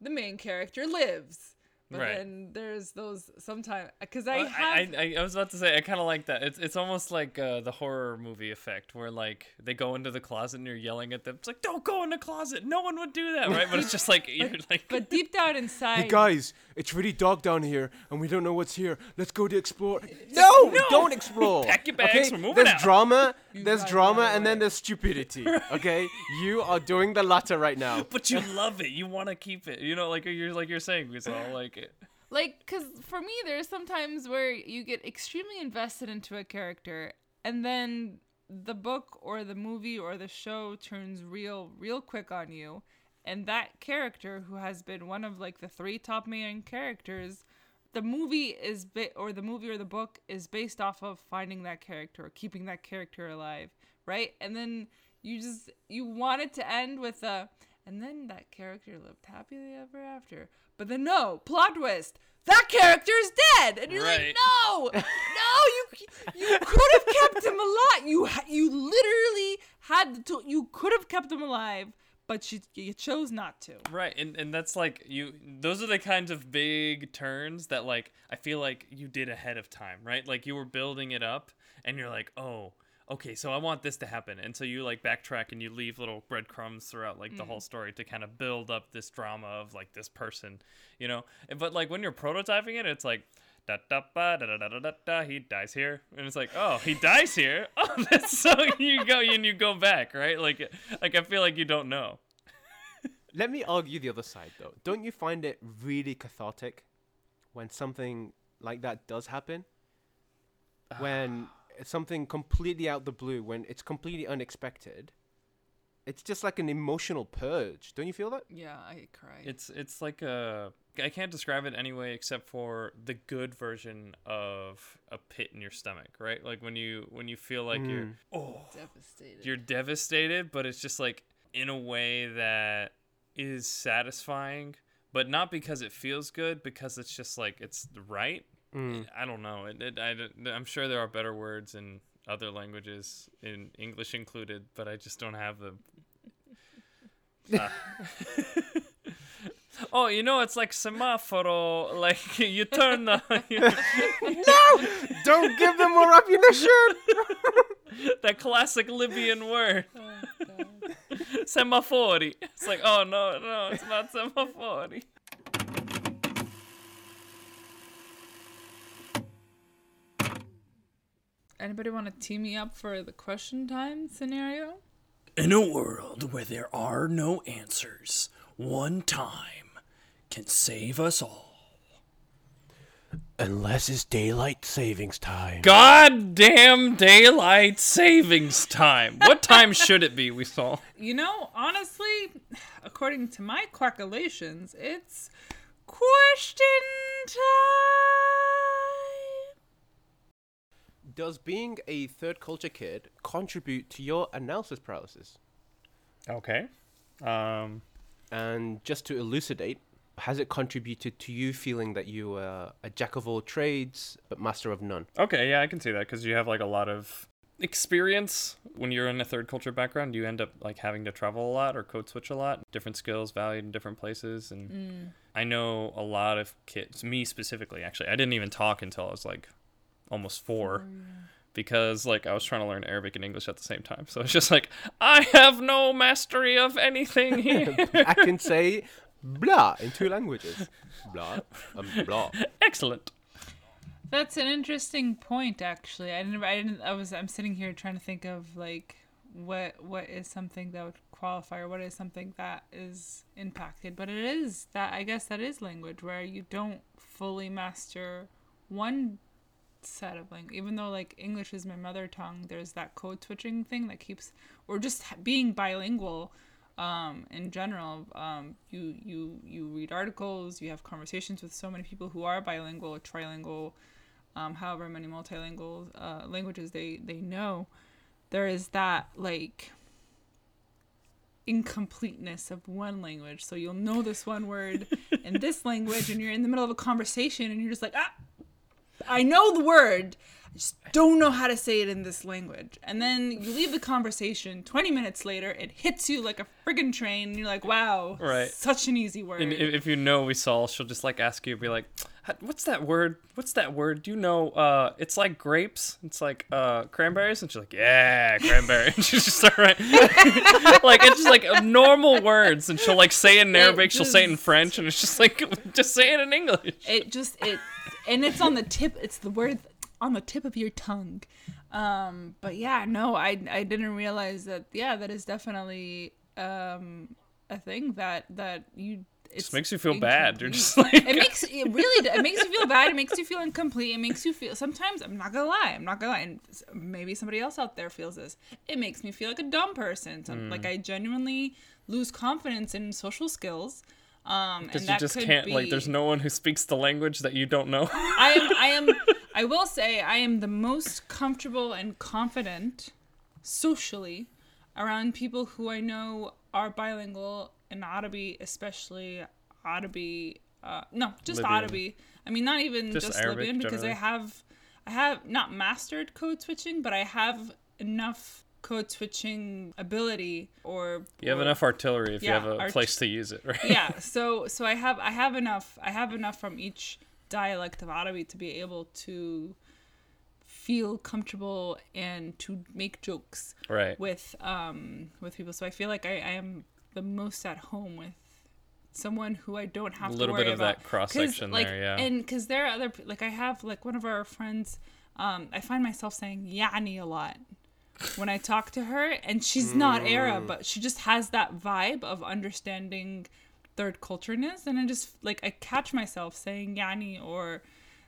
the main character lives But Right. then there's those sometimes because I Well, have I, I, I was about to say I kind of like that. It's it's almost like uh, the horror movie effect where like they go into the closet and you're yelling at them. It's like don't go in the closet. No one would do that, right? But it's just like you're like but deep down inside Hey guys, it's really dark down here, and we don't know what's here. Let's go to explore. No, don't explore. Pack your bags, Okay, we're moving there's out. drama, You there's drama, and then there's stupidity. Okay, you are doing the latter right now. but you love it. You want to keep it. You know, like you're like you're saying, it's all like it. like because for me there's sometimes where you get extremely invested into a character and then the book or the movie or the show turns real real quick on you and that character who has been one of like the three top main characters the movie is ba- or the movie or the book is based off of finding that character or keeping that character alive right? And then you just you want it to end with a and then that character lived happily ever after. But then no plot twist that character is dead. And you're Right. like no no you you could have kept him alive. You you literally had to you could have kept him alive but you you chose not to Right, and and that's like you. Those are the kinds of big turns that like I feel like you did ahead of time, right? Like you were building it up, and you're like, oh, okay, so I want this to happen, and so you like backtrack and you leave little breadcrumbs throughout like the whole mm. story to kind of build up this drama of like this person, you know. But like when you're prototyping it, it's like. Da, da, ba, da, da, da, da, da, he dies here and it's like oh he dies here oh that's so you go and you go back right like like i feel like you don't know Let me argue the other side though. Don't you find it really cathartic when something like that does happen? When something completely out the blue, when it's completely unexpected. It's just like an emotional purge. Don't you feel that? yeah i cry. It's it's like a I can't describe it anyway except for the good version of a pit in your stomach, right? Like when you when you feel like you're Mm. oh devastated you're devastated, but it's just like in a way that is satisfying, but not because it feels good, because it's just like it's right. Mm. I don't know. It, it, I, don't- I'm sure there are better words in other languages, in English included, but I just don't have them. Ah. oh, you know, it's like semaforo. Like you turn the No Don't give them more ammunition! that classic Libyan word. Semafori. It's like, oh no, no, it's not semafori. Anybody want to tee me up for the question time scenario? In a world where there are no answers, one time can save us all. Unless it's daylight savings time. Goddamn daylight savings time. What time should it be? Wissal. You know, honestly, according to my calculations, it's question time. Does being a third culture kid contribute to your analysis paralysis? Okay. Um. And just to elucidate, has it contributed to you feeling that you are a jack of all trades but master of none? Okay, yeah, I can see that because you have like a lot of experience when you're in a third culture background. You end up like having to travel a lot or code switch a lot. Different skills valued in different places, and I know a lot of kids. Me specifically, actually, I didn't even talk until I was like almost four. Because like I was trying to learn Arabic and English at the same time, so it's just like I have no mastery of anything here. I can say blah in two languages. Blah, um, blah. Excellent. That's an interesting point, actually. I didn't. I didn't. I was. I'm sitting here trying to think of like what what is something that would qualify, or what is something that is impacted. But it is that. I guess that is language where you don't fully master one set of language. Even though like English is my mother tongue, there's that code switching thing that keeps, or just being bilingual um, in general. Um, you you you read articles, you have conversations with so many people who are bilingual, or trilingual, um, however many multilingual uh, languages they they know. There is that like incompleteness of one language. So you'll know this one word in this language, and you're in the middle of a conversation, and you're just like ah. I know the word. I just don't know how to say it in this language. And then you leave the conversation. Twenty minutes later, it hits you like a friggin' train. And you're like, wow, Right. such an easy word. And if, you know Wissal, she'll just like ask you, be like, "What's that word? What's that word? Do you know? Uh, it's like grapes. It's like uh cranberries." And she's like, "Yeah, cranberry." and she just start right, like it's just like normal words, and she'll like say it in Arabic, she'll say it in French, and it's just like just say it in English. it just it and it's on the tip it's the word on the tip of your tongue. Um but yeah no i i didn't realize that yeah that is definitely um a thing that that you it Just makes you feel bad. You're just like, it makes it really it makes you feel bad. It makes you feel incomplete. It makes you feel sometimes i'm not gonna lie i'm not gonna lie and maybe somebody else out there feels this. It makes me feel like a dumb person. Mm. like i genuinely lose confidence in social skills um because you just can't like. There's no one who speaks the language that you don't know. I am I am I will say I am the most comfortable and confident socially around people who I know are bilingual in Arabic, especially ought Arabic uh no, just Libyan. Arabic. I mean not even Just just, Libyan because I have I have not mastered code switching, but I have enough code switching ability or You have or- enough artillery if Yeah, you have a art- place to use it, right? yeah so so i have i have enough i have enough from each dialect of arabic to be able to feel comfortable and to make jokes Right. with um with people so i feel like i, I am the most at home with someone who i don't have A to little worry bit of about. that cross section like, there, yeah. and because there are other like i have like one of our friends um i find myself saying yani a lot when I talk to her, and she's not Mm. Arab, but she just has that vibe of understanding third cultureness, and I just like I catch myself saying yani or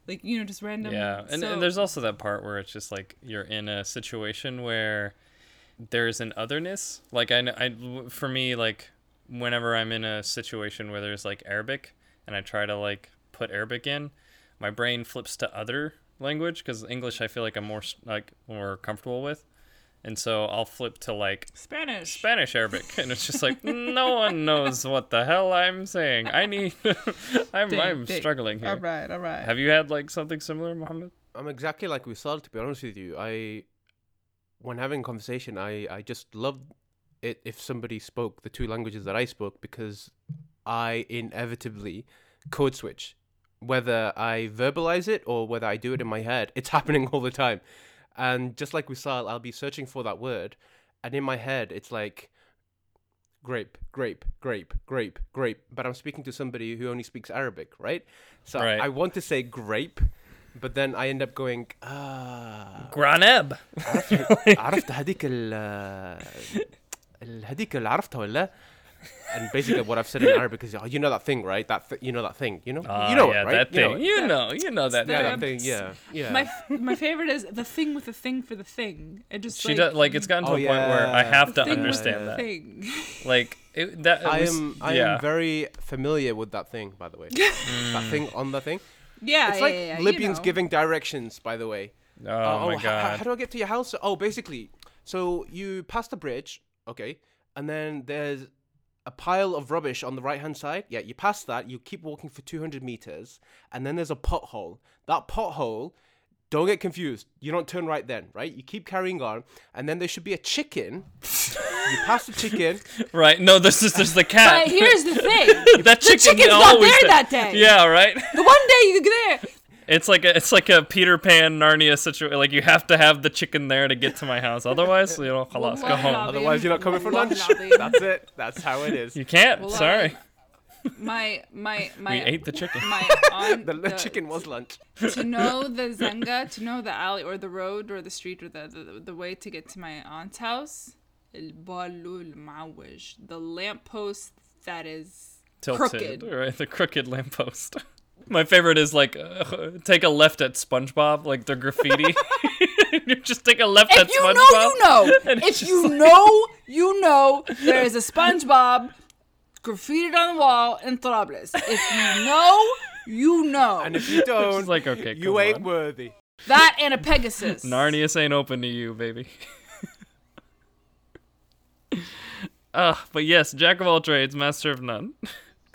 like you know just random. Yeah, and, so- and there's also that part where it's just like you're in a situation where there's an otherness. Like I, I, for me, like whenever I'm in a situation where there's like Arabic and I try to like put Arabic in, my brain flips to other language because English I feel like I'm more like more comfortable with, and so I'll flip to like Spanish. Spanish Arabic, and it's just like no one knows what the hell I'm saying. I need, I'm, Ding, I'm ding. struggling here. All right, all right. Have you had like something similar, Mohammed? I'm exactly like Wissal. To be honest with you, I, when having a conversation, I I just loved it if somebody spoke the two languages that I spoke because I inevitably code switch, whether I verbalize it or whether I do it in my head. It's happening all the time, and just like Wissal, I'll be searching for that word. And in my head, it's like grape, grape, grape, grape, grape. But I'm speaking to somebody who only speaks Arabic, right? So right. I want to say grape, but then I end up going, ah. Graneb. عرفت هذيك ال هذيك اللي عرفتها ولا؟ And basically what I've said in Arabic is oh, you know that thing right that th- you know that thing you know Ah, you know yeah, it right that you thing. it. You know, you know that. yeah thing. that thing yeah yeah My my favorite is the thing with the thing for the thing. It just She like, does like it's gotten to Oh, a point where I yeah. have to thing with understand the that. thing. Like it, that. it I was- am I yeah. am very familiar with that thing by the way that thing on the thing Yeah, it's yeah, like yeah, yeah, you Libyans know. giving directions by the way Oh, my h- h- god. how do I get to your house? Oh, basically, so you pass the bridge, okay, and then there's a pile of rubbish on the right hand side. Yeah, you pass that, you keep walking for 200 meters, and then there's a pothole. That pothole, don't get confused. You don't turn right then, right? You keep carrying on, and then there should be a chicken. you pass the chicken. right? No, this is just the cat. But here's the thing: that the chicken chicken's not there there. that day. Yeah, right. The one day you're there. It's like a, it's like a Peter Pan Narnia situation. Like you have to have the chicken there to get to my house. Otherwise, you know, halas, go home. Otherwise, you're not coming for lunch. That's it. That's how it is. You can't. Sorry. My my my. We ate the chicken. My aunt, the, the, chicken was lunch. To know the zenga, to know the alley or the road or the street or the the, the way to get to my aunt's house. The lamppost that is tilted, crooked. right? The crooked lamppost. My favorite is like uh, take a left at SpongeBob, like the graffiti. you just take a left at SpongeBob. If you SpongeBob. know, you know. If just you know, you know. There is a SpongeBob graffitied on the wall in Trables. If you know, you know. And if you don't, It's like okay, you ain't on. worthy. that and a Pegasus. Narnius ain't open to you, baby. Ah, but yes, jack of all trades, master of none.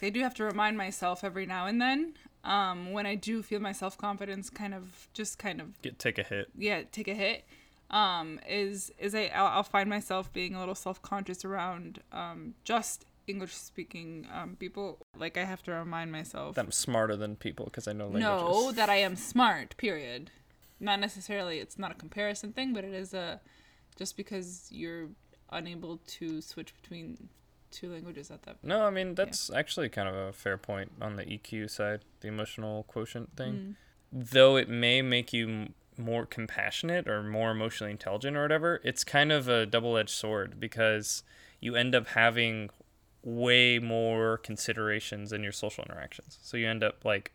I do have to remind myself every now and then um, when I do feel my self confidence kind of just kind of Get take a hit. yeah take a hit um is is I I'll, I'll find myself being a little self conscious around um just English speaking um people like I have to remind myself That I'm smarter than people because I know languages. no that I am smart period not necessarily it's not a comparison thing but it is a just because you're unable to switch between two languages at that point. No, I mean that's actually kind of a fair point on the EQ side, the emotional quotient thing. Mm. Though it may make you m- more compassionate or more emotionally intelligent or whatever, it's kind of a double-edged sword because you end up having way more considerations in your social interactions. So you end up like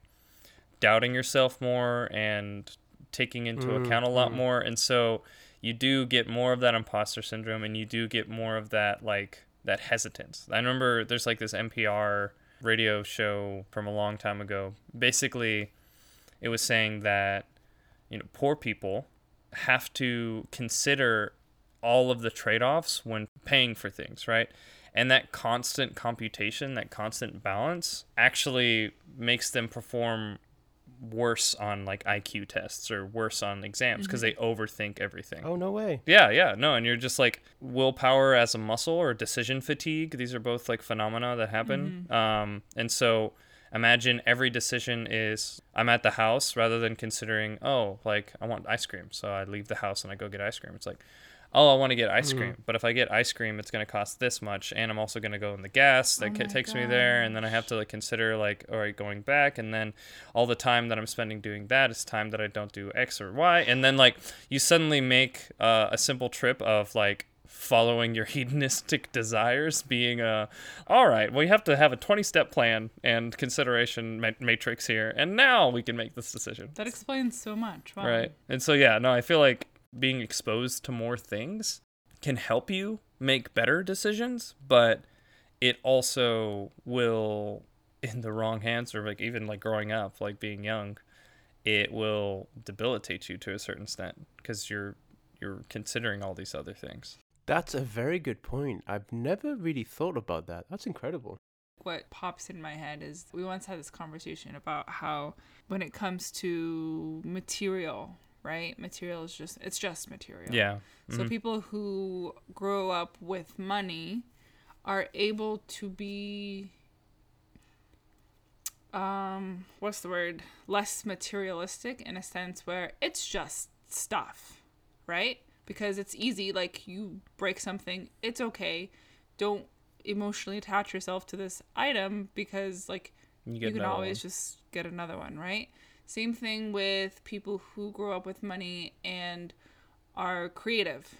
doubting yourself more and taking into Mm, account a lot mm. more and so you do get more of that imposter syndrome and you do get more of that like that hesitance i remember there's like this npr radio show from a long time ago. Basically it was saying that you know poor people have to consider all of the trade-offs when paying for things right? And that constant computation that constant balance actually makes them perform worse on like IQ tests or worse on exams because they overthink everything. Oh no way. Yeah, yeah, no, and you're just like willpower as a muscle or decision fatigue. These are both like phenomena that happen. Um, and so imagine every decision is I'm at the house rather than considering oh like I want ice cream, so I leave the house and I go get ice cream. It's like oh I want to get ice cream, but if I get ice cream, it's gonna cost this much, and I'm also gonna go in the gas that Oh ca- my takes me there, and then I have to like consider like all right going back, and then all the time that I'm spending doing that is time that I don't do X or Y, and then like you suddenly make uh, a simple trip of like following your hedonistic desires being a all right well you have to have a 20 step plan and consideration ma- matrix here and now we can make this decision. That explains so much. Wow. right. And so yeah no i feel like being exposed to more things can help you make better decisions but it also will in the wrong hands or like even like growing up like being young it will debilitate you to a certain extent because you're you're considering all these other things That's a very good point. I've never really thought about that. That's incredible. what pops in my head is we once had this conversation about how when it comes to material right material is just it's just material yeah so Mhm. people who grow up with money are able to be um what's the word less materialistic in a sense where it's just stuff right because it's easy like you break something it's okay don't emotionally attach yourself to this item because like you, you, can always one. just get another one, right? Same thing with people who grow up with money and are creative,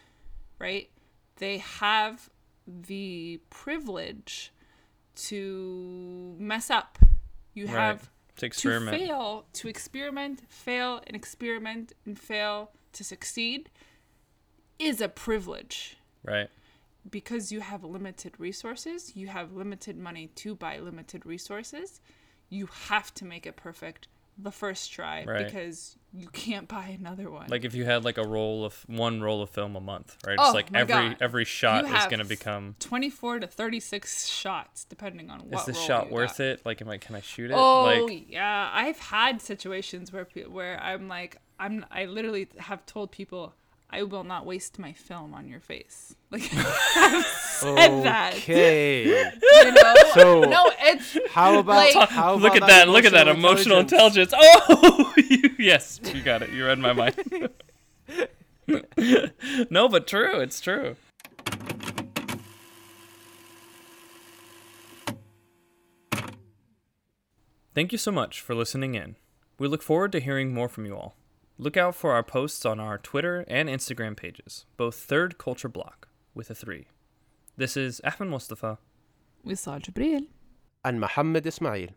right? They have the privilege to mess up. You Right. have to to experiment fail, to experiment, fail and experiment and fail to succeed is a privilege right because you have limited resources, you have limited money to buy limited resources, you have to make it perfect the first try Right. because you can't buy another one. like if you had like a roll of one roll of film a month right Oh it's like my every God. every shot You is going to become 24 to 36 shots depending on what is the shot worth got. it like am i can i shoot it Oh like yeah, I've had situations where where I'm like I'm I literally have told people I will not waste my film on your face. Like I've said that. Okay. You know? So- no, it's How about Like- how look about at that look at that emotional intelligence, oh you, yes you got it you read my mind no but true it's true Thank you so much for listening in. We look forward to hearing more from you all. Look out for our posts on our Twitter and Instagram pages, both Third Culture Block with a 3. This is Ahmed Mustafa. Wissal Jibril. And Mohammed Ismail.